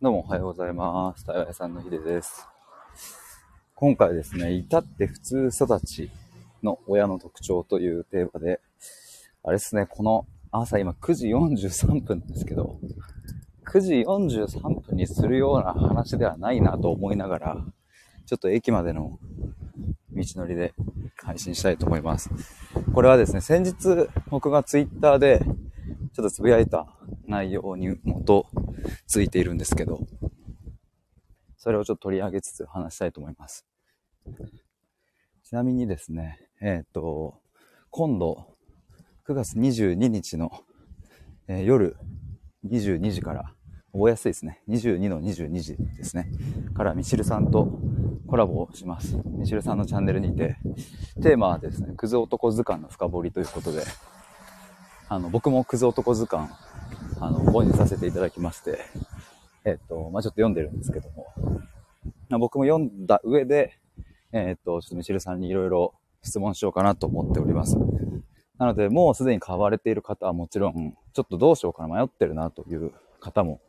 どうもおはようございます。台湾屋さんのひでです。今回ですね、至って普通育ちの親の特徴というテーマで、あれですね、この朝今9時43分ですけど、9時43分にするような話ではないなと思いながら、ちょっと駅までの道のりで配信したいと思います。これはですね、先日僕がツイッターでちょっとつぶやいた内容に基づいているんですけど、それをちょっと取り上げつつ話したいと思います。ちなみにですね、えっ、と、今度9月22日の、えー夜22時から、覚えやすいですね。22の22時ですね。から、ミシルさんとコラボをします。ミシルさんのチャンネルにて、テーマはですね、クズ男図鑑の深掘りということで、あの、僕もクズ男図鑑、あの、本にさせていただきまして、えっ、と、まあ、ちょっと読んでるんですけども、ま僕も読んだ上で、えっ、と、ちょっとミシルさんにいろいろ質問しようかなと思っております。なので、もうすでに買われている方はもちろん、ちょっとどうしようかな迷ってるなという方も、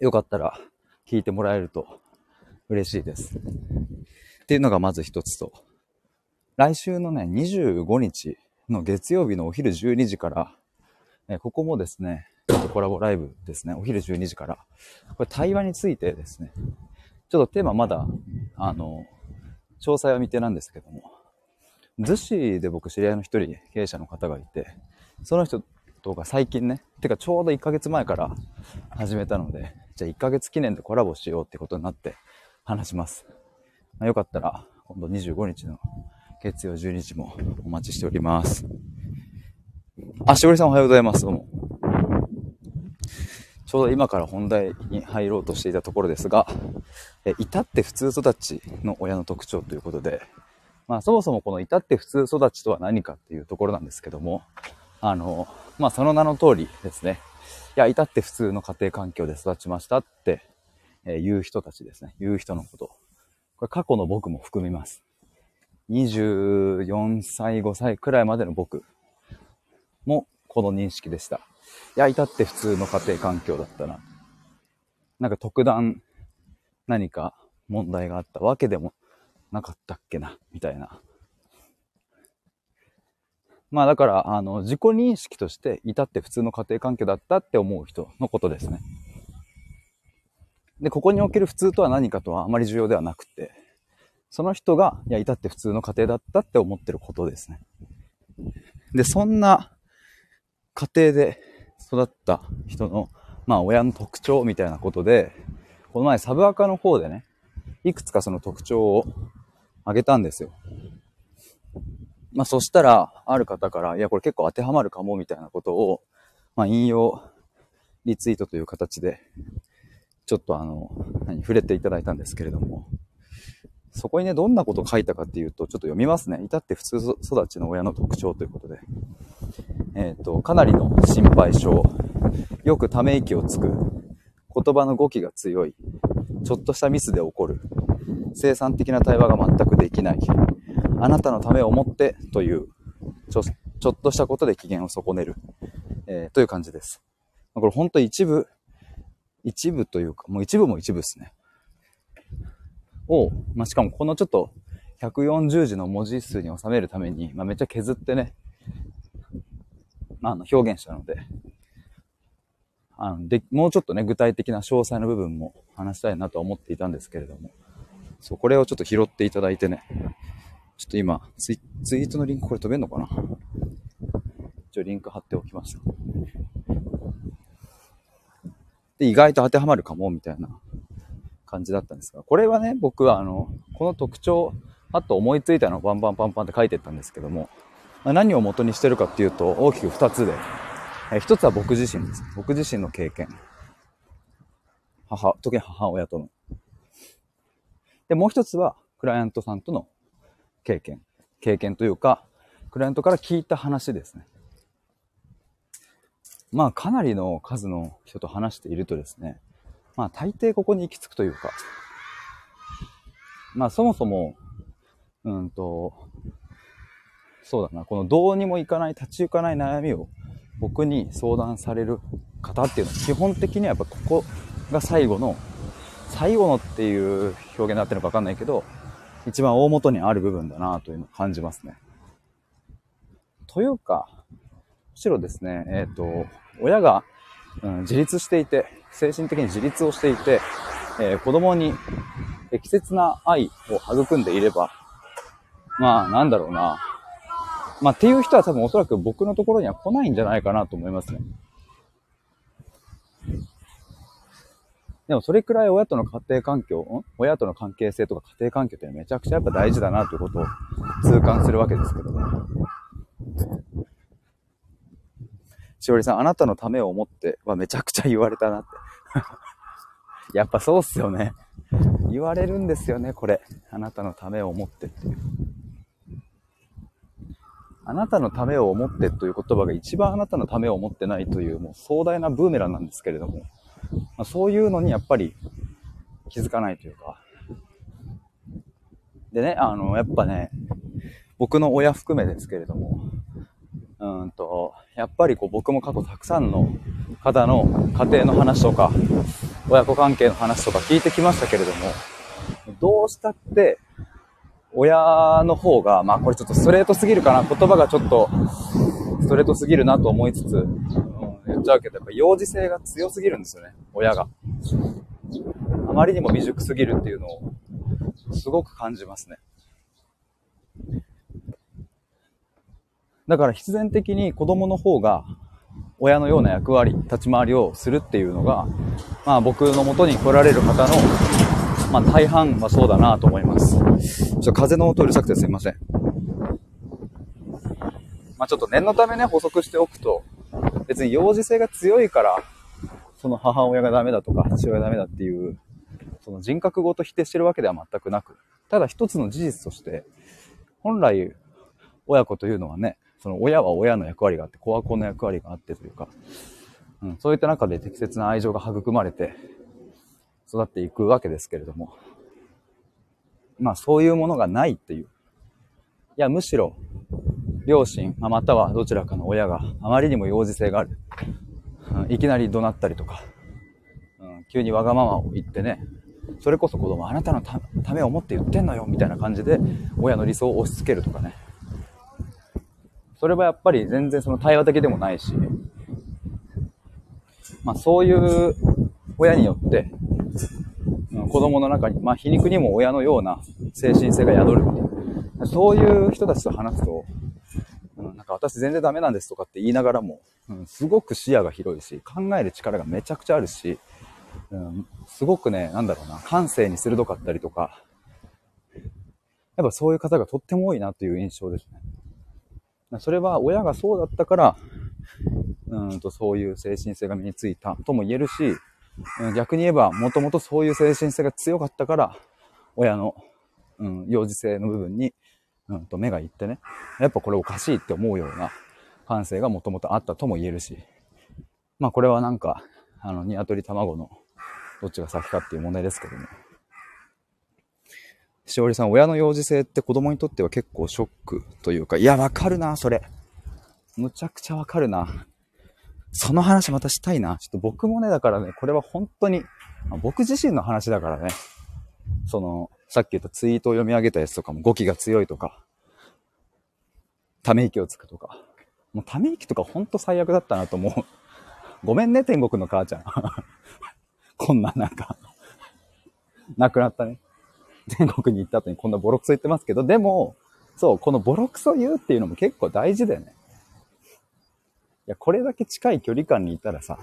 よかったら聞いてもらえると嬉しいです。っていうのがまず一つと、来週のね、25日の月曜日のお昼12時から、えここもですね、コラボライブですね、お昼12時から、これ対話についてですね、ちょっとテーマまだ、あの、詳細は未定なんですけども、逗子で僕知り合いの一人経営者の方がいて、その人とが最近ね、てかちょうど1ヶ月前から始めたので、じゃあ1ヶ月記念でコラボしようってことになって話します。まあ、よかったら、今度25日の月曜12時もお待ちしております。あ、しおりさんおはようございます。どうも。ちょうど今から本題に入ろうとしていたところですが、え至って普通育ちの親の特徴ということで、まあそもそもこの至って普通育ちとは何かっていうところなんですけども、あの、まあその名の通りですね。いや、至って普通の家庭環境で育ちましたって、え言う人たちですね。言う人のこと。これ過去の僕も含みます。24歳、5歳くらいまでの僕もこの認識でした。いや、至って普通の家庭環境だったな。なんか特段何か問題があったわけでもなかったっけな、みたいな。まあだから、あの、自己認識として至って普通の家庭環境だったって思う人のことですね。で、ここにおける普通とは何かとはあまり重要ではなくて、その人が、いや、至って普通の家庭だったって思ってることですね。で、そんな家庭で育った人の、まあ親の特徴みたいなことで、この前サブアカの方でね、いくつかその特徴を挙げたんですよ。まあそしたら、ある方から、いやこれ結構当てはまるかもみたいなことを、まあ引用リツイートという形で、ちょっとあの、何、触れていただいたんですけれども、そこにね、どんなことを書いたかっていうと、ちょっと読みますね。至って普通育ちの親の特徴ということで。えっ、と、かなりの心配性。よくため息をつく。言葉の語気が強い。ちょっとしたミスで起こる。生産的な対話が全くできない。あなたのためを思ってという、ちょ、ちょっとしたことで機嫌を損ねる。えーという感じです。これ本当一部、一部というか、もう一部も一部ですね。を、まあ、しかもこのちょっと140字の文字数に収めるために、まあ、めっちゃ削ってね、まあ、あの表現したので、あので、もうちょっとね、具体的な詳細の部分も話したいなとは思っていたんですけれども、そう、これをちょっと拾っていただいてね、ちょっと今、ツイツイートのリンクこれ飛べんのかな？一応リンク貼っておきました。で、意外と当てはまるかも、みたいな感じだったんですが、これはね、僕はあの、この特徴、あと思いついたのをバンバンパンパンって書いてったんですけども、何を元にしてるかっていうと、大きく二つで、え一つは僕自身です。僕自身の経験。母、特に母親との。で、もう一つは、クライアントさんとの経験。経験というか、クライアントから聞いた話ですね。まあ、かなりの数の人と話しているとですね、まあ、大抵ここに行き着くというか、まあ、そもそも、うんと、そうだな、このどうにもいかない、立ち行かない悩みを僕に相談される方っていうのは基本的にはやっぱここが最後の、最後のっていう表現になってるのかわかんないけど、一番大元にある部分だなというのを感じますね。というか、むしろですね、えっ、ー、と、親が、うん、自立していて、精神的に自立をしていて、えー、子供に適切な愛を育んでいれば、まあ、なんだろうな。まあ、っていう人は多分おそらく僕のところには来ないんじゃないかなと思いますね。でもそれくらい親との家庭環境、親との関係性とか家庭環境ってめちゃくちゃやっぱ大事だなということを痛感するわけですけども。しおりさん、あなたのためを思ってはめちゃくちゃ言われたなって。やっぱそうっすよね。言われるんですよね、これ。あなたのためを思ってっていう。あなたのためを思ってという言葉が一番あなたのためを思ってないというもう壮大なブーメランなんですけれども、まあ、そういうのにやっぱり気づかないというか。でね、あの、やっぱね、僕の親含めですけれども、うんと、やっぱりこう僕も過去たくさんの方の家庭の話とか、親子関係の話とか聞いてきましたけれども、どうしたって、親の方が、まあこれちょっとストレートすぎるかな、言葉がちょっとストレートすぎるなと思いつつ、うん、言っちゃうけど、やっぱ幼児性が強すぎるんですよね、親が。あまりにも未熟すぎるっていうのを、すごく感じますね。だから必然的に子供の方が親のような役割、立ち回りをするっていうのが、まあ僕の元に来られる方の、まあ大半はそうだなと思います。ちょっと風の音うるさくてすいません。まあちょっと念のためね、補足しておくと、別に幼児性が強いから、その母親がダメだとか、父親がダメだっていう、その人格ごと否定してるわけでは全くなく、ただ一つの事実として、本来、親子というのはね、その親は親の役割があって、子は子の役割があってというか、うん、そういった中で適切な愛情が育まれて、育っていくわけですけれども、まあそういうものがないっていう。いや、むしろ、両親、まあまたはどちらかの親があまりにも幼児性がある。うん、いきなり怒鳴ったりとか、うん、急にわがままを言ってね、それこそ子供あなたのためを思って言ってんのよみたいな感じで親の理想を押し付けるとかね。それはやっぱり全然その対話的でもないし、まあそういう親によって、子供の中に、まあ皮肉にも親のような精神性が宿るっていう。そういう人たちと話すと、うん、なんか私全然ダメなんですとかって言いながらも、うん、すごく視野が広いし、考える力がめちゃくちゃあるし、うん、すごくね、なんだろうな、感性に鋭かったりとか、やっぱそういう方がとっても多いなという印象ですね。それは親がそうだったから、うんとそういう精神性が身についたとも言えるし、逆に言えば、もともとそういう精神性が強かったから、親の、うん、幼児性の部分に、うんと目がいってね、やっぱこれおかしいって思うような感性がもともとあったとも言えるし、まあこれはなんか、あの、鶏卵のどっちが先かっていう問題ですけどね。しおりさん、親の幼児性って子供にとっては結構ショックというか、いや、わかるな、それ。むちゃくちゃわかるな。その話またしたいな。ちょっと僕もね、だからね、これは本当に、僕自身の話だからね。その、さっき言ったツイートを読み上げたやつとかも語気が強いとか、ため息をつくとか。もうため息とかほんと最悪だったなと思う。ごめんね、天国の母ちゃん。こんななんか亡くなったね。全国に行った後にこんなボロクソ言ってますけど、でも、そう、このボロクソ言うっていうのも結構大事だよね。いや、これだけ近い距離感にいたらさ、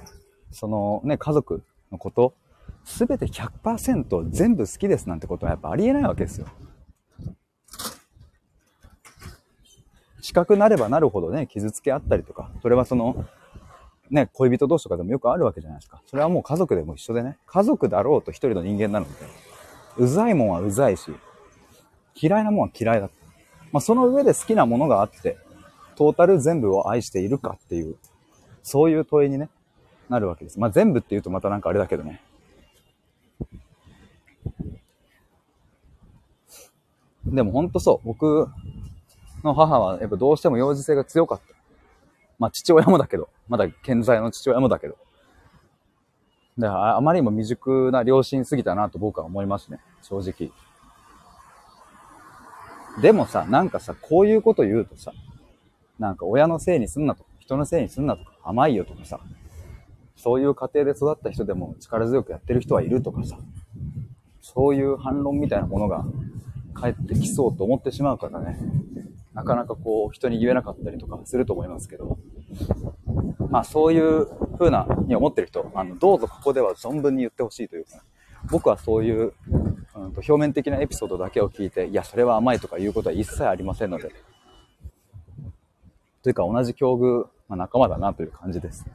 そのね、家族のこと、すべて100%全部好きですなんてことはやっぱありえないわけですよ。近くなればなるほどね、傷つけ合ったりとか、それはその、ね、恋人同士とかでもよくあるわけじゃないですか。それはもう家族でも一緒でね、家族だろうと一人の人間なので、うざいもんはうざいし、嫌いなもんは嫌いだ。まあ、その上で好きなものがあって、トータル全部を愛しているかっていう、そういう問いにね、なるわけです。まあ、全部って言うとまたなんかあれだけどね。でもほんとそう。僕の母はやっぱどうしても幼児性が強かった。まあ父親もだけど、まだ健在の父親もだけど。だからあまりにも未熟な両親すぎたなと僕は思いますね。正直。でもさ、なんかさ、こういうこと言うとさ、なんか親のせいにすんなとか、人のせいにすんなとか、甘いよとかさ、そういう家庭で育った人でも力強くやってる人はいるとかさ、そういう反論みたいなものが返ってきそうと思ってしまうからね、なかなかこう人に言えなかったりとかすると思いますけど、まあそういう風なに思ってる人、あの、どうぞここでは存分に言ってほしいというか、僕はそういう、うん、と表面的なエピソードだけを聞いて、いや、それは甘いとかいうことは一切ありませんので、というか同じ境遇、まあ、仲間だなという感じです。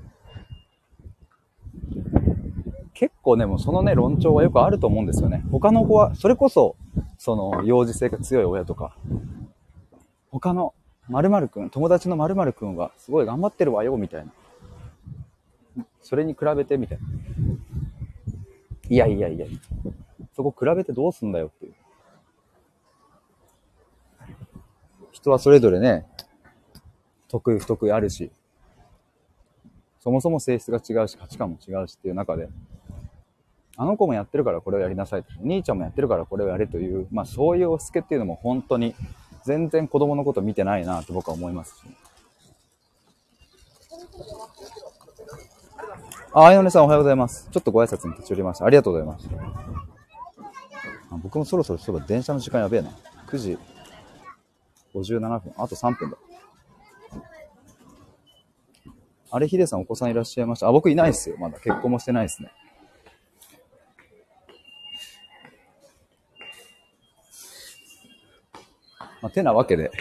結構ね、もうそのね、論調はよくあると思うんですよね。他の子は、それこそ、その、幼児性が強い親とか、他の〇〇くん、友達の〇〇くんはすごい頑張ってるわよ、みたいな。それに比べてみたいな。いやいやいや、そこ比べてどうすんだよっていう。人はそれぞれね、得意不得意あるし、そもそも性質が違うし、価値観も違うしっていう中で、あの子もやってるからこれをやりなさい。お兄ちゃんもやってるからこれをやれという、まあそういう押し付けっていうのも本当に全然子供のこと見てないなと僕は思いますし。あ、あやねさんおはようございます。ちょっとご挨拶に立ち寄りました。ありがとうございます。僕もそろそろそういえば電車の時間やべえな。9時57分。あと3分だ。あれ、ヒデさんお子さんいらっしゃいましたあ、僕いないっすよ。まだ結婚もしてないですね。まあ、てなわけで、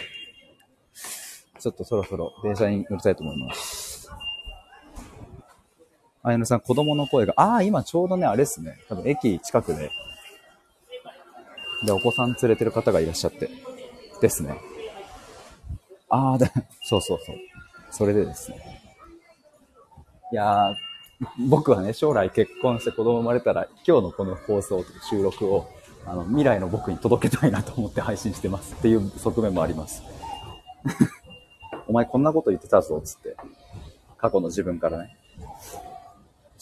ちょっとそろそろ電車に乗りたいと思います。あやのさん、子供の声が、ああ、今ちょうどね、あれですね。多分駅近くで、で、お子さん連れてる方がいらっしゃって、ですね。ああ、で、そうそうそう。それでですね。いやー、僕はね、将来結婚して子供生まれたら、今日のこの放送、収録を、あの、未来の僕に届けたいなと思って配信してますっていう側面もあります。お前こんなこと言ってたぞ、つって。過去の自分からね。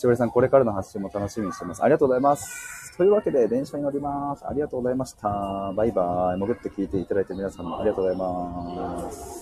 しおりさん、これからの発信も楽しみにしてます。ありがとうございます。というわけで、電車に乗ります。ありがとうございました。バイバイ。潜って聞いていただいて皆さんもありがとうございます。